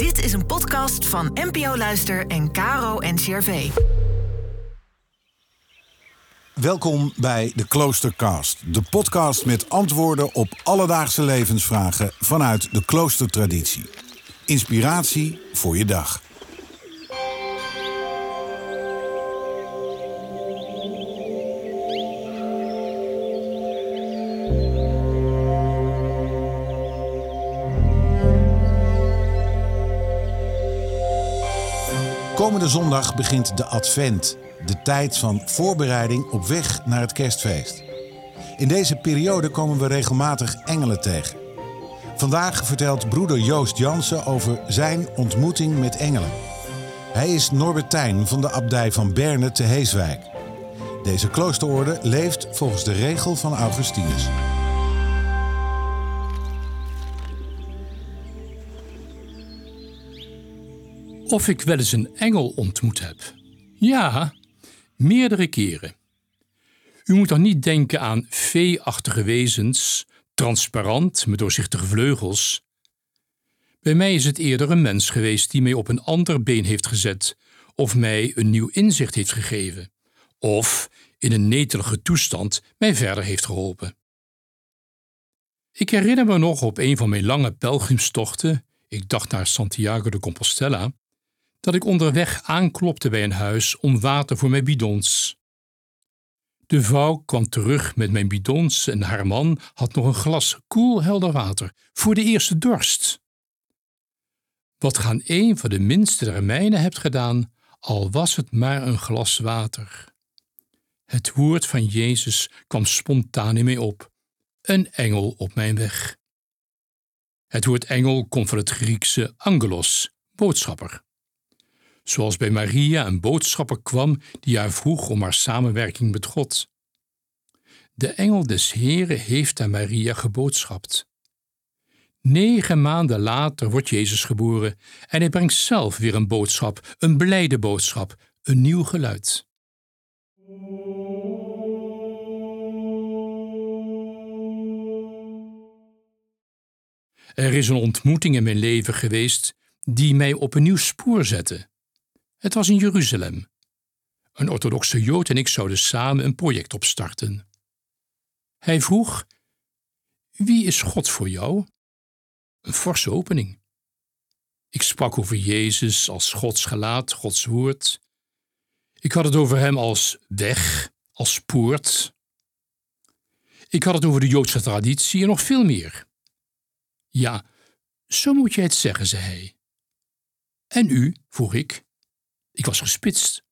Dit is een podcast van NPO Luister en Caro NCRV. Welkom bij de Kloostercast, de podcast met antwoorden op alledaagse levensvragen vanuit de kloostertraditie. Inspiratie voor je dag. Komende zondag begint de Advent, de tijd van voorbereiding op weg naar het kerstfeest. In deze periode komen we regelmatig engelen tegen. Vandaag vertelt broeder Joost Jansen over zijn ontmoeting met engelen. Hij is Norbertijn van de abdij van Berne te Heeswijk. Deze kloosterorde leeft volgens de regel van Augustinus. Of ik wel eens een engel ontmoet heb? Ja, meerdere keren. U moet dan niet denken aan veeachtige wezens, transparant met doorzichtige vleugels. Bij mij is het eerder een mens geweest die mij op een ander been heeft gezet, of mij een nieuw inzicht heeft gegeven, of in een netelige toestand mij verder heeft geholpen. Ik herinner me nog op een van mijn lange pelgrimstochten, ik dacht naar Santiago de Compostela, dat ik onderweg aanklopte bij een huis om water voor mijn bidons. De vrouw kwam terug met mijn bidons en haar man had nog een glas koel helder water voor de eerste dorst. Wat gaan een van de minste der mijnen hebt gedaan, al was het maar een glas water. Het woord van Jezus kwam spontaan in mij op, een engel op mijn weg. Het woord engel komt van het Griekse angelos, boodschapper zoals bij Maria een boodschapper kwam die haar vroeg om haar samenwerking met God. De engel des Heren heeft aan Maria geboodschapt. Negen maanden later wordt Jezus geboren en hij brengt zelf weer een boodschap, een blijde boodschap, een nieuw geluid. Er is een ontmoeting in mijn leven geweest die mij op een nieuw spoor zette. Het was in Jeruzalem. Een orthodoxe Jood en ik zouden samen een project opstarten. Hij vroeg: Wie is God voor jou? Een forse opening. Ik sprak over Jezus als Gods gelaat, Gods woord. Ik had het over Hem als weg, als poort. Ik had het over de Joodse traditie en nog veel meer. Ja, zo moet je het zeggen, zei hij. En u? vroeg ik. Ik was gespitst.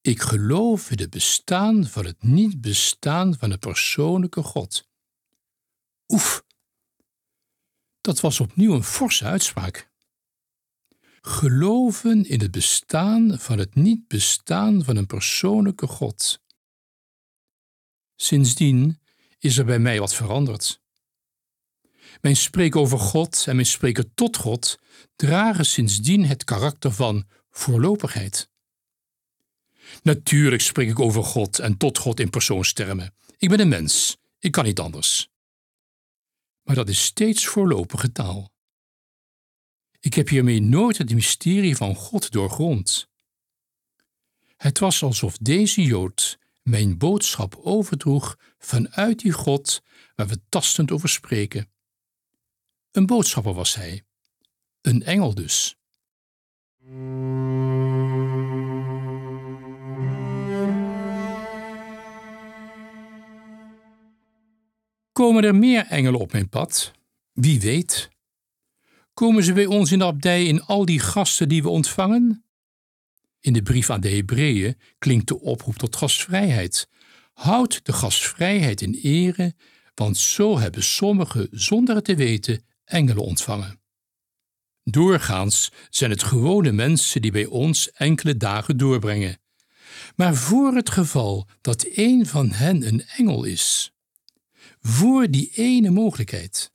Ik geloof in het bestaan van het niet bestaan van een persoonlijke God. Oef, dat was opnieuw een forse uitspraak. Geloven in het bestaan van het niet bestaan van een persoonlijke God. Sindsdien is er bij mij wat veranderd. Mijn spreken over God en mijn spreken tot God dragen sindsdien het karakter van voorlopigheid. Natuurlijk spreek ik over God en tot God in persoonstermen. Ik ben een mens, ik kan niet anders. Maar dat is steeds voorlopige taal. Ik heb hiermee nooit het mysterie van God doorgrond. Het was alsof deze Jood mijn boodschap overdroeg vanuit die God waar we tastend over spreken. Een boodschapper was hij, een engel dus. Komen er meer engelen op mijn pad? Wie weet. Komen ze bij ons in de abdij in al die gasten die we ontvangen? In de brief aan de Hebreeën klinkt de oproep tot gastvrijheid. Houd de gastvrijheid in ere, want zo hebben sommigen zonder het te weten engelen ontvangen. Doorgaans zijn het gewone mensen die bij ons enkele dagen doorbrengen. Maar voor het geval dat een van hen een engel is, voor die ene mogelijkheid,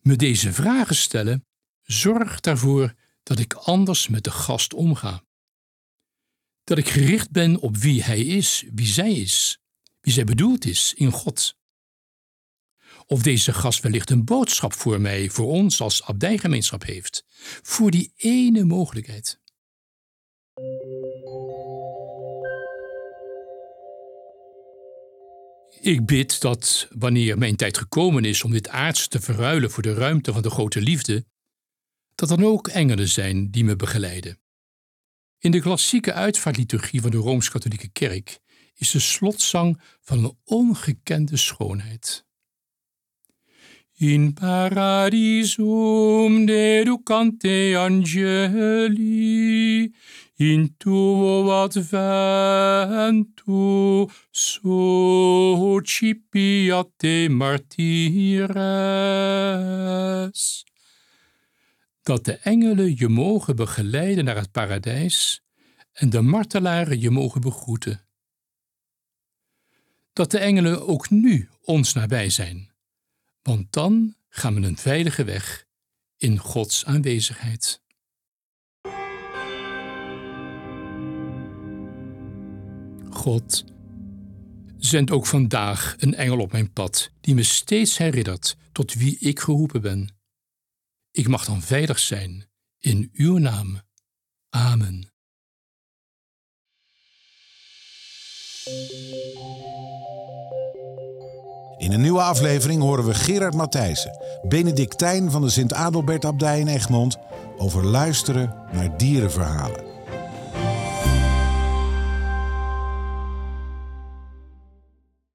me deze vragen stellen, zorgt ervoor dat ik anders met de gast omga. Dat ik gericht ben op wie hij is, wie zij is, wie zij bedoeld is in God. Of deze gast wellicht een boodschap voor mij, voor ons als abdijgemeenschap heeft. Voor die ene mogelijkheid. Ik bid dat wanneer mijn tijd gekomen is om dit aardse te verruilen voor de ruimte van de grote liefde, dat dan ook engelen zijn die me begeleiden. In de klassieke uitvaartliturgie van de Rooms-Katholieke Kerk is de slotzang van een ongekende schoonheid. In paradisum deducante angeli, in tuo adventu socipiate martires. Dat de engelen je mogen begeleiden naar het paradijs en de martelaren je mogen begroeten. Dat de engelen ook nu ons nabij zijn want dan gaan we een veilige weg in Gods aanwezigheid. God, zend ook vandaag een engel op mijn pad die me steeds herinnert tot wie ik geroepen ben. Ik mag dan veilig zijn in uw naam. Amen. In een nieuwe aflevering horen we Gerard Matthijssen, Benedictijn van de Sint-Adelbert-abdij in Egmond, over luisteren naar dierenverhalen.